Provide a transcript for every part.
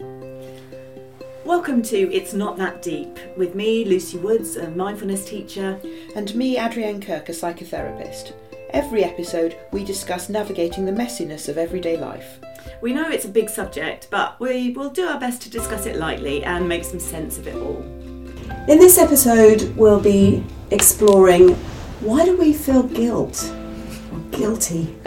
Welcome to It's Not That Deep with me, Lucy Woods, a mindfulness teacher. And me, Adrienne Kirk, a psychotherapist. Every episode, we discuss navigating the messiness of everyday life. We know it's a big subject, but we will do our best to discuss it lightly and make some sense of it all. In this episode, we'll be exploring why do we feel guilt or guilty?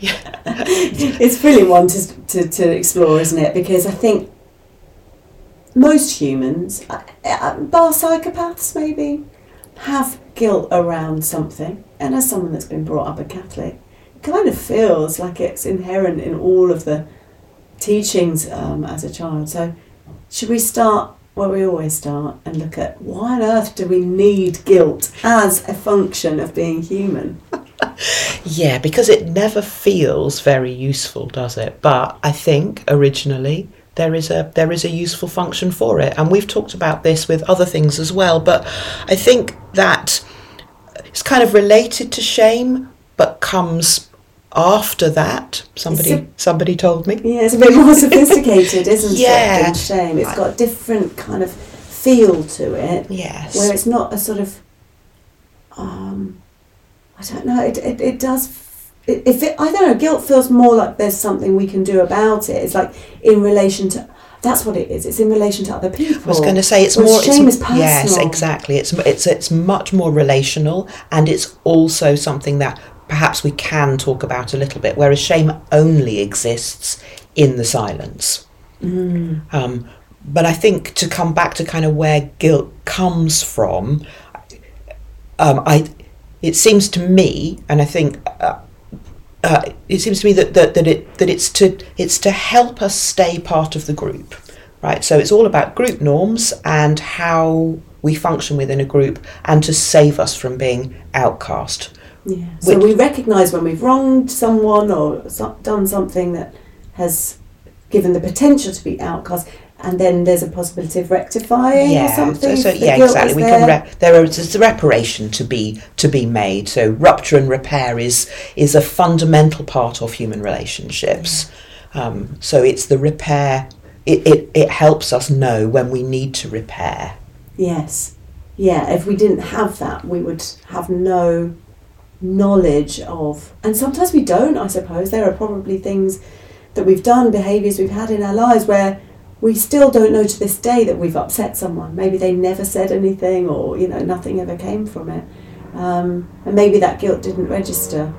Yeah. it's really one to, to, to explore, isn't it? Because I think most humans, uh, uh, bar psychopaths maybe, have guilt around something. And as someone that's been brought up a Catholic, it kind of feels like it's inherent in all of the teachings um, as a child. So, should we start where we always start and look at why on earth do we need guilt as a function of being human? Yeah, because it never feels very useful, does it? But I think originally there is a there is a useful function for it, and we've talked about this with other things as well. But I think that it's kind of related to shame, but comes after that. Somebody a- somebody told me. Yeah, it's a bit more sophisticated, isn't Yeah. it? Than shame. It's got a different kind of feel to it, Yes. where it's not a sort of, um, I don't know. It it, it does. it- If it, I don't know, guilt feels more like there's something we can do about it. It's like in relation to. That's what it is. It's in relation to other people. I was going to say it's Whereas more. shame it's, is personal. Yes, exactly. It's it's it's much more relational, and it's also something that perhaps we can talk about a little bit. Whereas shame only exists in the silence. Mm. Um, but I think to come back to kind of where guilt comes from, um, I it seems to me, and I think. Uh, uh, it seems to me that, that, that it that it's to it's to help us stay part of the group, right? So it's all about group norms and how we function within a group, and to save us from being outcast. Yeah. So Which- we recognise when we've wronged someone or so- done something that has given the potential to be outcast, and then there's a possibility of rectifying or yeah, something. so, so yeah, exactly. We there. can re- there is a reparation to be to be made. So rupture and repair is is a fundamental part of human relationships. Um, so it's the repair. It, it it helps us know when we need to repair. Yes. Yeah, if we didn't have that, we would have no knowledge of. And sometimes we don't, I suppose. There are probably things that we've done, behaviours we've had in our lives where we still don't know to this day that we've upset someone. Maybe they never said anything or, you know, nothing ever came from it. Um, and maybe that guilt didn't register.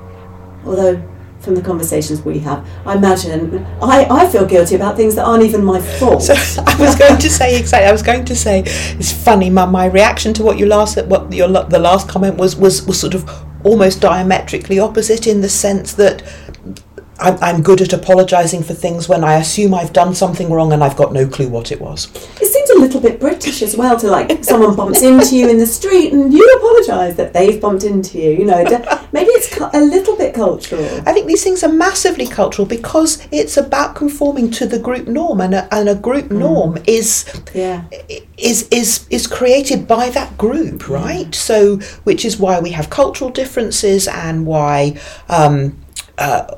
Although, from the conversations we have, I imagine I, I feel guilty about things that aren't even my fault. So I was going to say exactly. I was going to say it's funny. My, my reaction to what you last what your the last comment was was was sort of almost diametrically opposite in the sense that. I'm, I'm good at apologising for things when I assume I've done something wrong and I've got no clue what it was. It seems a little bit British as well to like someone bumps into you in the street and you apologise that they've bumped into you. You know, maybe it's a little bit cultural. I think these things are massively cultural because it's about conforming to the group norm, and a, and a group norm is Yeah. is is is created by that group, right? So, which is why we have cultural differences, and why. Um, uh,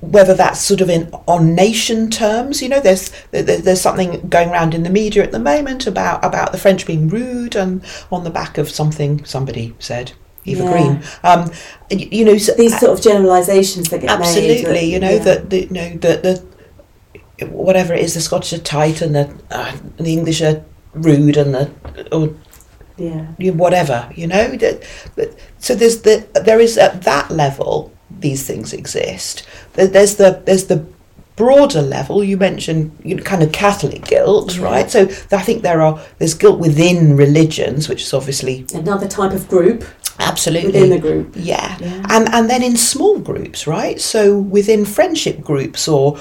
whether that's sort of in on nation terms, you know, there's there, there's something going around in the media at the moment about about the French being rude and on the back of something somebody said, Eva Yeah. Green. Um, you know, so, These sort of generalisations that get made. absolutely that- you know yeah. that the you know the the whatever it is the scottish are tight and the uh, the english are rude and the or Yeah. whatever you know that that- so there's the there is at that level these things exist there's the there's the broader level you mentioned you know, kind of catholic guilt Yeah. right so i think there are there's guilt within religions which is obviously Another type of group absolutely within the group. yeah. Yeah. And and then in small groups, right? So within friendship groups or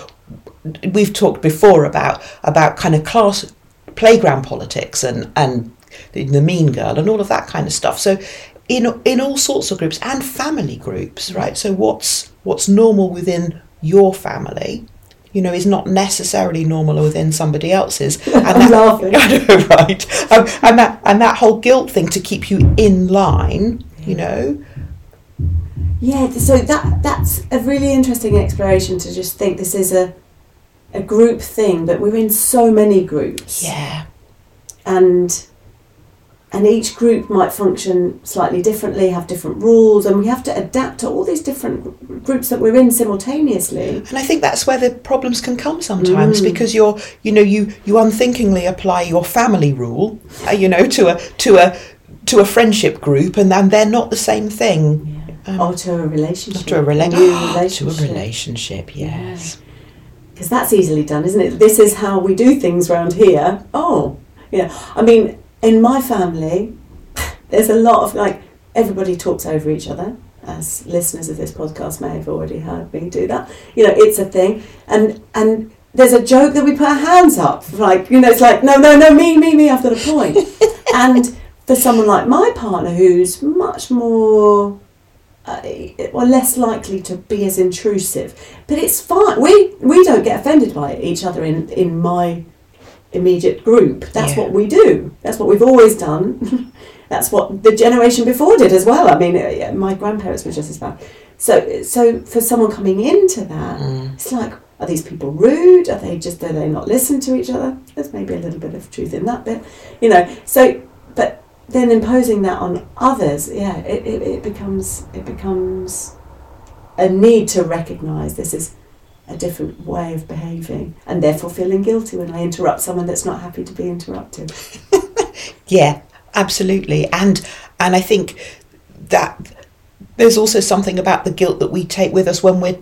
we've talked before about about kind of class playground politics and and the, the mean girl and all of that kind of stuff. So in in all sorts of groups and family groups, mm. right? So what's what's normal within your family you know, is not necessarily normal within somebody else's. And I'm that, laughing. I know, right? Um, and that and that whole guilt thing to keep you in line, you know, Yeah, so that that's a really interesting exploration to just think this is a a group thing, but we're in so many groups. Yeah. And and each group might function slightly differently, have different rules, and we have to adapt to all these different groups that we're in simultaneously. And I think that's where the problems can come sometimes Mm. because you're, you know, you you unthinkingly apply your family rule, uh, you know, to a to a to a friendship group, and then they're not the same thing. Um, or to a relationship. to a, rela- new to a relationship. relationship, yes. Because that's easily done, isn't it? This is how we do things round here. Oh, yeah. I mean, in my family, there's a lot of like everybody talks over each other. As listeners of this podcast may have already heard me do that. You know, it's a thing, and and there's a joke that we put our hands up, like you know, it's like no, no, no, me, me, me. I've got a point. and for someone like my partner, who's much more uh, or less likely to be as intrusive. But it's fine. We we don't get offended by each other in in my immediate group. That's Yeah. what we do. That's what we've always done. That's what the generation before did as well. I mean, uh, my grandparents were just as bad. So so for someone coming into that, Mm. it's like. Are these people rude? Are they just do they not listen to each other? There's maybe a little bit of truth in that bit, you know. So, but then imposing that on others, yeah, it, it, it becomes it becomes a need to recognise this is a different way of behaving, and therefore feeling guilty when I interrupt someone that's not happy to be interrupted. Yeah, absolutely. And and I think that there's also something about the guilt that we take with us when we're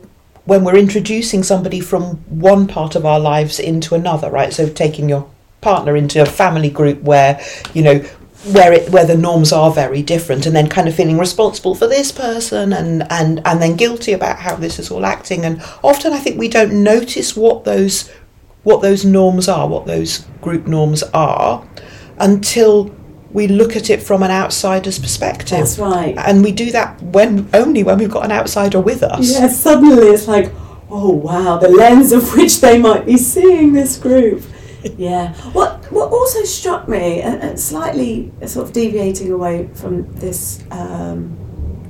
when we're introducing somebody from one part of our lives into another, right? So taking your partner into a family group where, you know, where it where the norms are very different and then kind of feeling responsible for this person and and and then guilty about how this is all acting and often I think we don't notice what those what those norms are, what those group norms are until we look at it from an outsider's perspective. That's right. And we do that when only when we've got an outsider with us. Yeah, suddenly it's like, oh wow, the lens of which they might be seeing this group. Yeah. What what also struck me, and, and slightly sort of deviating away from this um,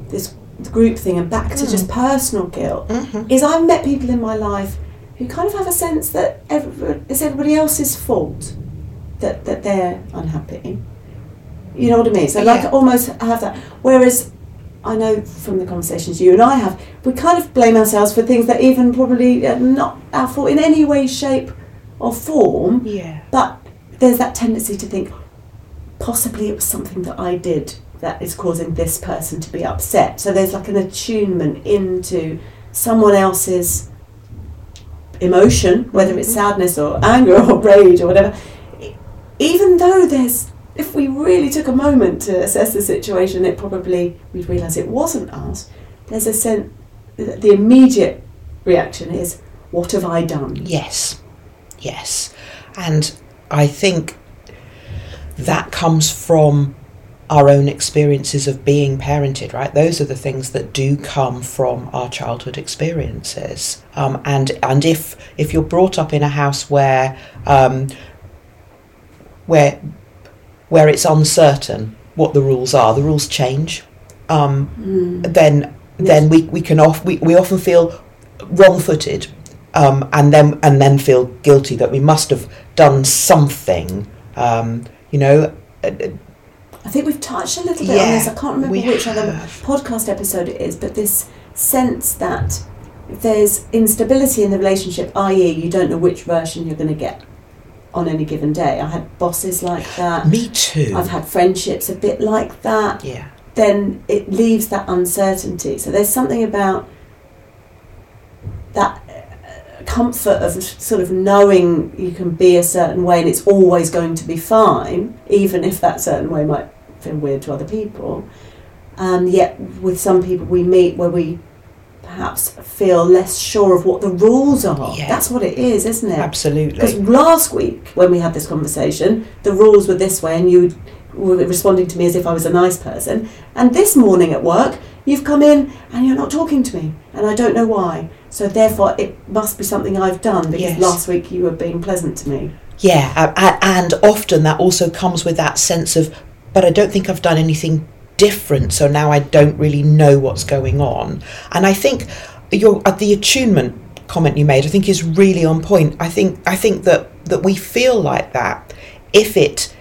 this group thing and back to just personal guilt, Mhm. is I've met people in my life who kind of have a sense that every, it's everybody else's fault that that they're unhappy. You know what I mean? So like almost have that. Whereas I know from the conversations you and I have, we kind of blame ourselves for things that even probably are not our fault in any way, shape, or form. Yeah. But there's that tendency to think possibly it was something that I did that is causing this person to be upset. So there's like an attunement into someone else's emotion, whether it's mm-hmm. sadness or anger or rage or whatever. Even though there's, if we really took a moment to assess the situation, it probably we'd realise it wasn't us. There's a sense, that the immediate reaction is, what have I done? Yes. Yes. And I think that comes from our own experiences of being parented, right? Those are the things that do come from our childhood experiences. Um, and and if if you're brought up in a house where um, where where it's uncertain what the rules are, the rules change. Um, Mm. then then we, we can off we, we often feel wrong footed um, and then and then feel guilty that we must have done something um, you know uh, uh, I think we've touched a little bit on this. I can't remember which other podcast episode it is, but this sense that there's instability in the relationship, i.e., you don't know which version you're going to get on any given day. I had bosses like that. me too I've had friendships a bit like that. yeah Then it leaves that uncertainty. So there's something about that comfort of sort of knowing you can be a certain way and it's always going to be fine, even if that certain way might feel weird to other people. And yet, with some people we meet where we perhaps feel less sure of what the rules are. Yeah. That's what it is, isn't it? absolutely Because last week, when we had this conversation, the rules were this way, and you were responding to me as if I was a nice person. And this morning at work, you've come in and you're not talking to me, and I don't know why. So therefore, it must be something I've done because Yes. last week you were being pleasant to me. yeah and often that also comes with that sense of but I don't think I've done anything different, so now I don't really know what's going on. And I think your uh, the attunement comment you made, I think, is really on point. I think I think that that we feel like that if it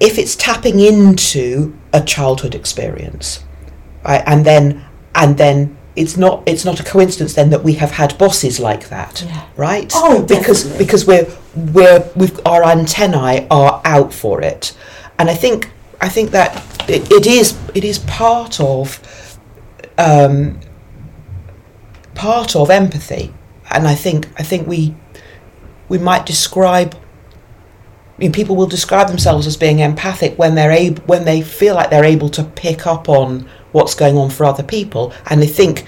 if it's tapping into a childhood experience, right? and then and then it's not it's not a coincidence then that we have had bosses like that, Yeah. right? Oh, because definitely. because we're we're we've our antennae are out for it, and I think I think that it, it is it is part of um, part of empathy, and I think I think we we might describe. I mean, people will describe themselves as being empathic when they're able, when they feel like they're able to pick up on what's going on for other people, and they think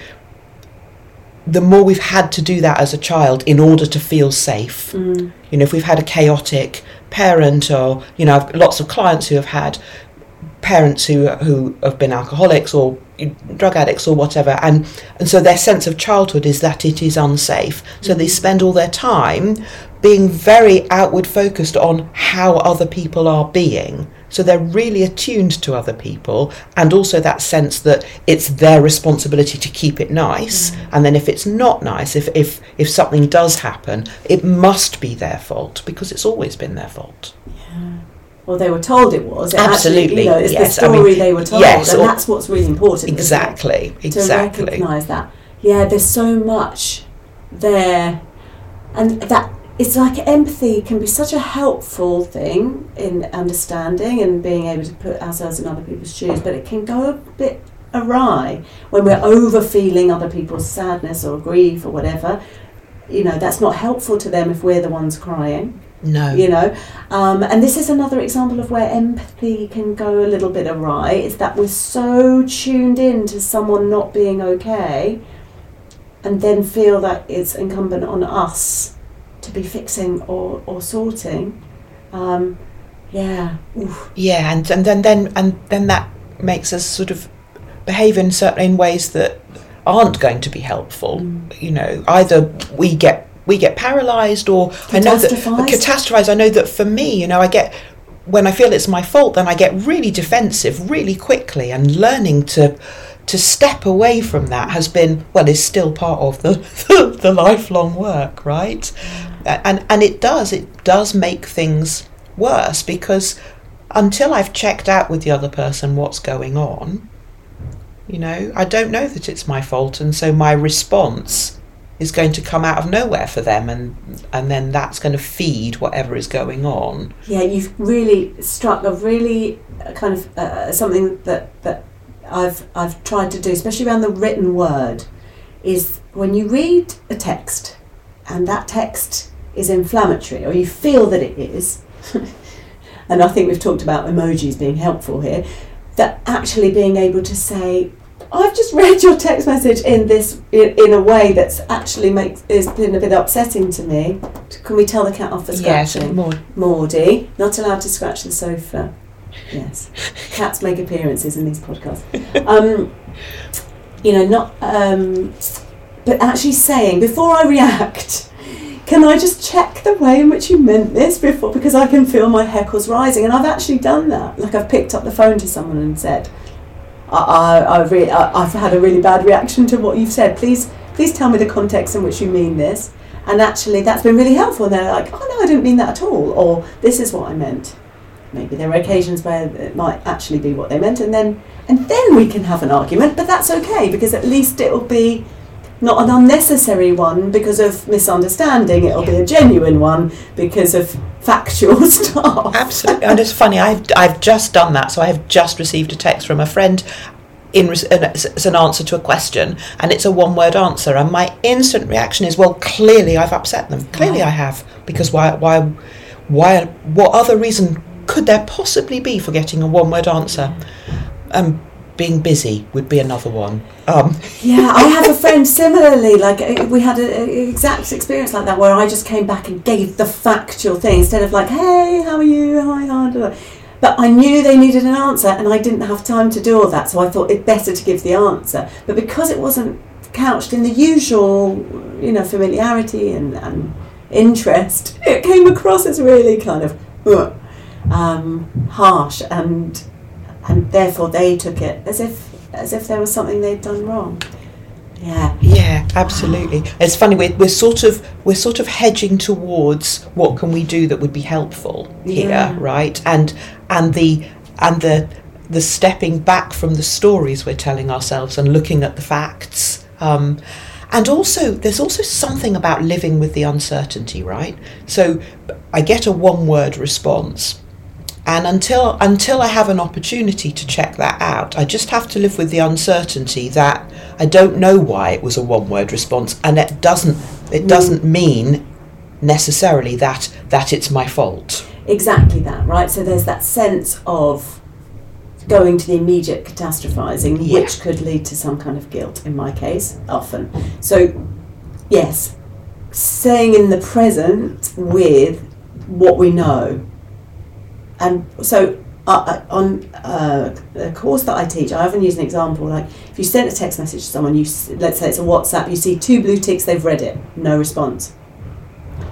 the more we've had to do that as a child in order to feel safe. Mm. You know, if we've had a chaotic parent, or you know, I've lots of clients who have had parents who who have been alcoholics or drug addicts or whatever, and and so their sense of childhood is that it is unsafe. So they mm-hmm. spend all their time being very outward focused on how other people are being. So they're really attuned to other people, and also that sense that it's their responsibility to keep it nice. Mm-hmm. And then if it's not nice, if if if something does happen, it must be their fault because it's always been their fault. Well, they were told it was. It Absolutely, Actually, you know, it's yes, the I mean, story they were told, yes, and that's what's really important. it? Exactly, To exactly. recognise that. Yeah, there's so much there, and that it's like empathy can be such a helpful thing in understanding and being able to put ourselves in other people's shoes, but it can go a bit awry when we're over feeling other people's sadness or grief or whatever. You know, that's not helpful to them if we're the ones crying No. you know um, and this is another example of where empathy can go a little bit awry is that we're so tuned in to someone not being okay and then feel that it's incumbent on us to be fixing or, or sorting um, yeah Oof. Yeah, and, and then then and then that makes us sort of behave in certain in ways that aren't going to be helpful. Mm. You know, either we get we get paralysed or I know that catastrophized. I know that for me, you know, I get when I feel it's my fault, then I get really defensive really quickly, and learning to to step away from that has been well is still part of the the lifelong work, right? And and it does it does make things worse because until I've checked out with the other person what's going on, you know, I don't know that it's my fault, and so my response is going to come out of nowhere for them, and and then that's going to feed whatever is going on. yeah you've really struck a really uh, kind of uh, something that that I've I've tried to do, especially around the written word, is when you read a text and that text is inflammatory, or you feel that it is, and I think we've talked about emojis being helpful here, that actually being able to say, I've just read your text message in this in, in a way that's actually makes is been a bit upsetting to me. Can we tell the cat off for scratching? more. Maudie, not allowed to scratch the sofa. Yes, cats make appearances in these podcasts. Um, you know, not. Um, but actually saying before I react, can I just check the way in which you meant this before? Because I can feel my heckles rising, and I've actually done that. Like I've picked up the phone to someone and said, I, I, I've, re- I, I've had a really bad reaction to what you've said. Please, please tell me the context in which you mean this. And actually, that's been really helpful. And they're like, oh no, I didn't mean that at all. Or this is what I meant. Maybe there are occasions where it might actually be what they meant, and then and then we can have an argument. But that's okay because at least it will be not an unnecessary one because of misunderstanding. It'll be a genuine one because of factual stuff. Absolutely, and it's funny. I've I've just done that. So I have just received a text from a friend. In res- and it's it's an answer to a question, and it's a one-word answer. And my instant reaction is, "Well, clearly I've upset them. Clearly I have, because why? Why? Why? What other reason could there possibly be for getting a one-word answer? Um, being busy would be another one. Um, Yeah, I have a friend similarly. Like uh, we had an exact experience like that, where I just came back and gave the factual thing instead of like, "Hey, how are you? Hi, hi." But I knew they needed an answer, and I didn't have time to do all that, so I thought it better to give the answer. But because it wasn't couched in the usual, you know, familiarity and, and interest, it came across as really kind of uh, um, harsh and and therefore they took it as if as if there was something they'd done wrong. Yeah. Yeah, absolutely. It's funny. We're, we're sort of we're sort of hedging towards what can we do that would be helpful here, Yeah. right? And and the and the the stepping back from the stories we're telling ourselves and looking at the facts. Um, and also, there's also something about living with the uncertainty, right? So, I get a one-word response, and until until I have an opportunity to check that out, I just have to live with the uncertainty that I don't know why it was a one-word response, and it doesn't it mm. doesn't mean necessarily that that it's my fault. Exactly that, right? So there's that sense of going to the immediate catastrophizing, Yeah. which could lead to some kind of guilt, in my case, often. So, yes, staying in the present with what we know. And so, uh, uh, on uh, the course that I teach, I often use an example like if you send a text message to someone, you let's say it's a WhatsApp, you see two blue ticks, they've read it, no response.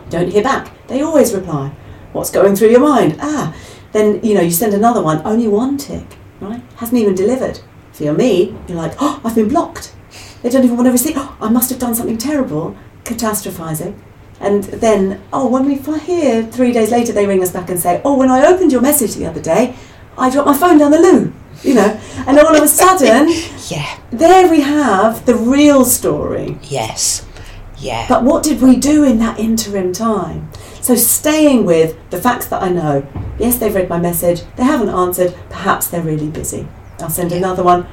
Don't hear back. They always reply. What's going through your mind? Ah, then you know you send another one, only one tick, right? Hasn't even delivered. You're me, you're like, oh, I've been blocked. They don't even want to receive. Oh, I must have done something terrible, catastrophizing. And then, oh, when we fly here, three days later, they ring us back and say, oh, when I opened your message the other day, I dropped my phone down the loo, you know. And all of a sudden, Yeah. there we have the real story. Yes. Yeah. But what did we do in that interim time? So staying with the facts that I know. Yes, they've read my message. They haven't answered. Perhaps they're really busy. I'll send Yeah. another one.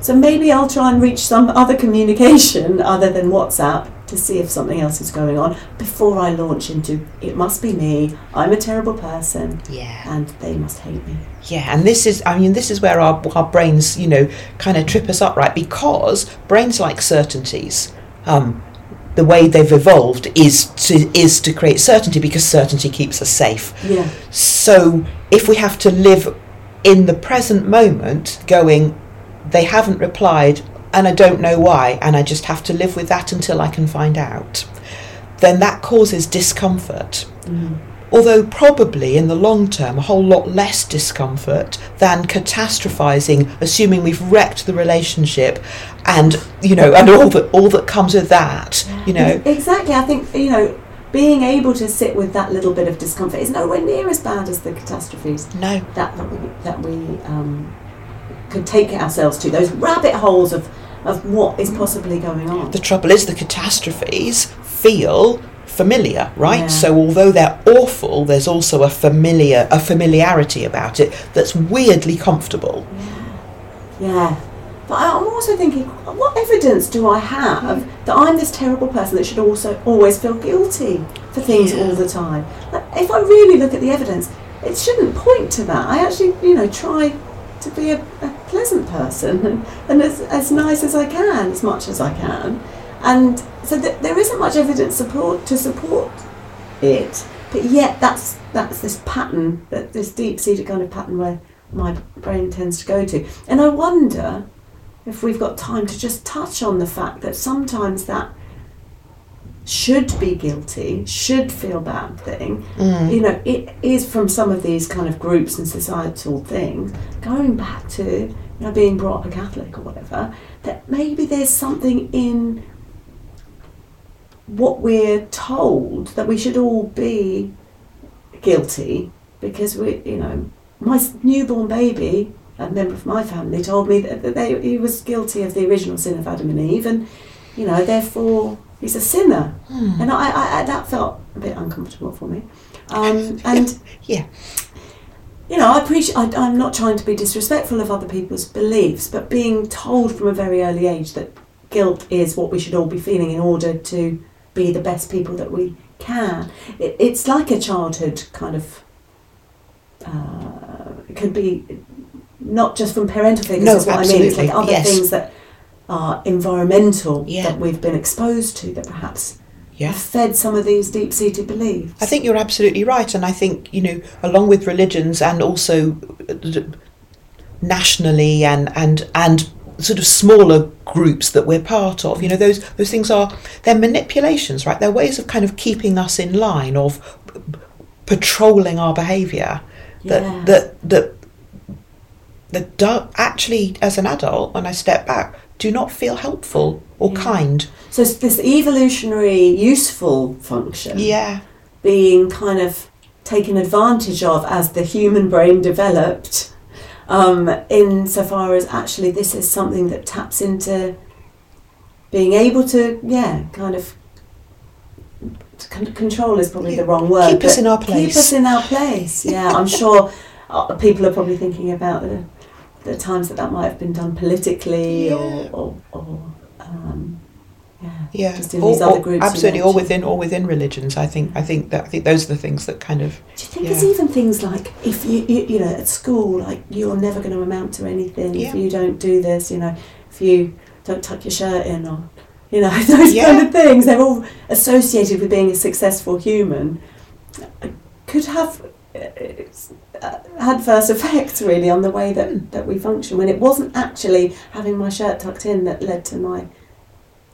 So maybe I'll try and reach some other communication other than WhatsApp to see if something else is going on before I launch into it must be me. I'm a terrible person yeah. and they must hate me. Yeah, and this is, I mean, this is where our, our brains, you know, kind of trip us up, right? Because brains like certainties. Um, the way they've evolved is to is to create certainty because certainty keeps us safe. Yeah. So if we have to live in the present moment, going, they haven't replied, and I don't know why, and I just have to live with that until I can find out, then that causes discomfort Mm. although probably in the long term a whole lot less discomfort than catastrophizing assuming we've wrecked the relationship and you know and all that all that comes with that you know Exactly. I think, you know, being able to sit with that little bit of discomfort is nowhere near as bad as the catastrophes no that, that we, that we um, could take ourselves to, those rabbit holes of, of what is possibly going on. the trouble is the catastrophes feel familiar right Yeah. so although they're awful there's also a familiar a familiarity about it that's weirdly comfortable Yeah. yeah. But I'm also thinking, what evidence do I have that I'm this terrible person that should also always feel guilty for things all the time? Like, if I really look at the evidence, it shouldn't point to that. I actually, you know, try to be a, a pleasant person and, and as, as nice as I can, as much as I can. And so th- there isn't much evidence support to support it, but yet that's that's this pattern, that this deep-seated kind of pattern where my brain tends to go to. And I wonder if we've got time to just touch on the fact that sometimes that should be guilty, should feel bad thing, Mm. you know, it is from some of these kind of groups and societal things, going back to, you know, being brought up a Catholic or whatever, that maybe there's something in what we're told that we should all be guilty because we, you know, my newborn baby, a member of my family, told me that, that they, he was guilty of the original sin of Adam and Eve, and you know, therefore he's a sinner. Hmm. And I, I, I that felt a bit uncomfortable for me. Um, and yeah you know, I appreciate. I, I'm not trying to be disrespectful of other people's beliefs, but being told from a very early age that guilt is what we should all be feeling in order to be the best people that we can. It, it's like a childhood kind of. Uh, it could be not just from parental figures. No, is what I mean. It's like absolutely, other yes. things that are environmental Yeah. that we've been exposed to that perhaps yeah fed some of these deep-seated beliefs. I think you're absolutely right, and I think you know, along with religions and also uh, nationally and and and sort of smaller groups that we're part of, you know, those those things are they're manipulations, right? They're ways of kind of keeping us in line, of patrolling our behaviour. That Yeah. that that that do, actually, as an adult, when I step back, do not feel helpful or Yeah. kind. So it's this evolutionary useful function Yeah, being kind of taken advantage of as the human brain developed, um, insofar as actually this is something that taps into being able to, yeah, kind of. Con- control is probably the wrong word. Keep us in our place. Keep us in our place. Yeah, I'm sure uh, people are probably thinking about the, the times that that might have been done politically Yeah. or, or, or um, yeah. yeah. Just in Or- other or- groups absolutely, or mentioned. within or within religions. I think I think that I think those are the things that kind of Do you think Yeah. there's even things like if you, you you know at school like you're never going to amount to anything Yeah. if you don't do this you know if you don't tuck your shirt in or you know those Yeah. kind of things they're all associated with being a successful human could have uh, adverse effects really on the way that, Hmm. that we function when it wasn't actually having my shirt tucked in that led to my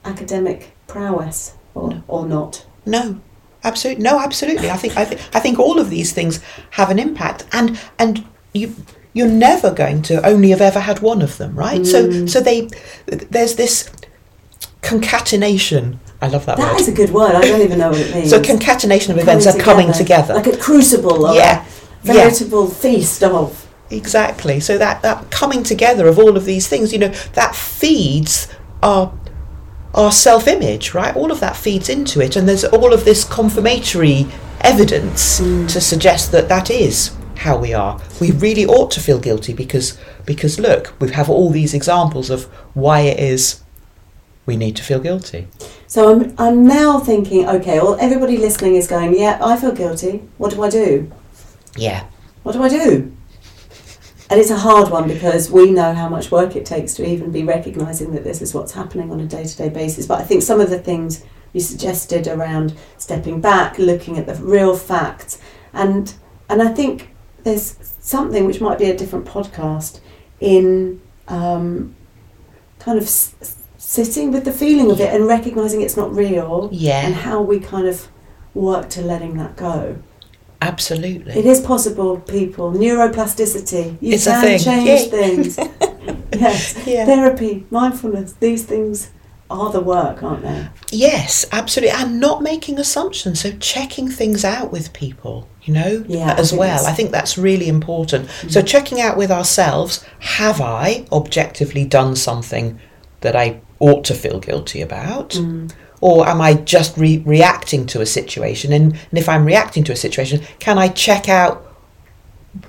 academic prowess or, or not No, absolutely. No, absolutely. I think I think I think all of these things have an impact, and and you you're never going to only have ever had one of them, right? So Mm. so they there's this concatenation. I love that, That word. is a good word I don't even know what it means so concatenation of events are coming together. like a crucible or Yeah. a veritable feast of Exactly. So that, that coming together of all of these things, you know, that feeds our our self image, right? All of that feeds into it, and there's all of this confirmatory evidence mm. to suggest that that is how we are. We really ought to feel guilty because because look, we have all these examples of why it is we need to feel guilty. so I'm, I'm now thinking okay well everybody listening is going yeah I feel guilty what do I do Yeah. what do I do and it's a hard one because we know how much work it takes to even be recognizing that this is what's happening on a day-to-day basis. But I think some of the things you suggested around stepping back looking at the real facts and and I think there's something which might be a different podcast in um, kind of s- sitting with the feeling of it and recognizing it's not real and how we kind of work to letting that go. Absolutely. It is possible, people. Neuroplasticity. You It's a can thing. change Yay. things. yes. Yeah. Therapy, mindfulness, these things are the work, aren't they? Yes, absolutely, and not making assumptions. So checking things out with people, you know, Yeah, as think well. Mm. I think that's really important. So checking out with ourselves: Have I objectively done something that I ought to feel guilty about? Mm. Or am I just re- reacting to a situation? And, and if I'm reacting to a situation, can I check out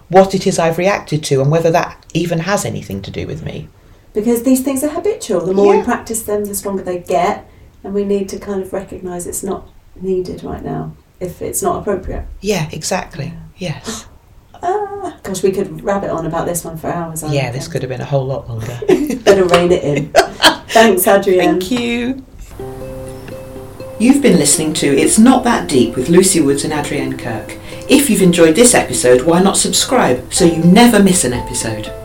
what it is I've reacted to and whether that even has anything to do with me? Because these things are habitual. The more we practice them, the stronger they get. And we need to kind of recognise it's not needed right now if it's not appropriate. Yeah, exactly. Yes. Ah, gosh, we could rabbit on about this one for hours. I Yeah, reckon. this could have been a whole lot longer. Better rein it in. Thanks, Adrienne. Thank you. You've been listening to It's Not That Deep with Lucy Woods and Adrienne Kirk. If you've enjoyed this episode, why not subscribe so you never miss an episode?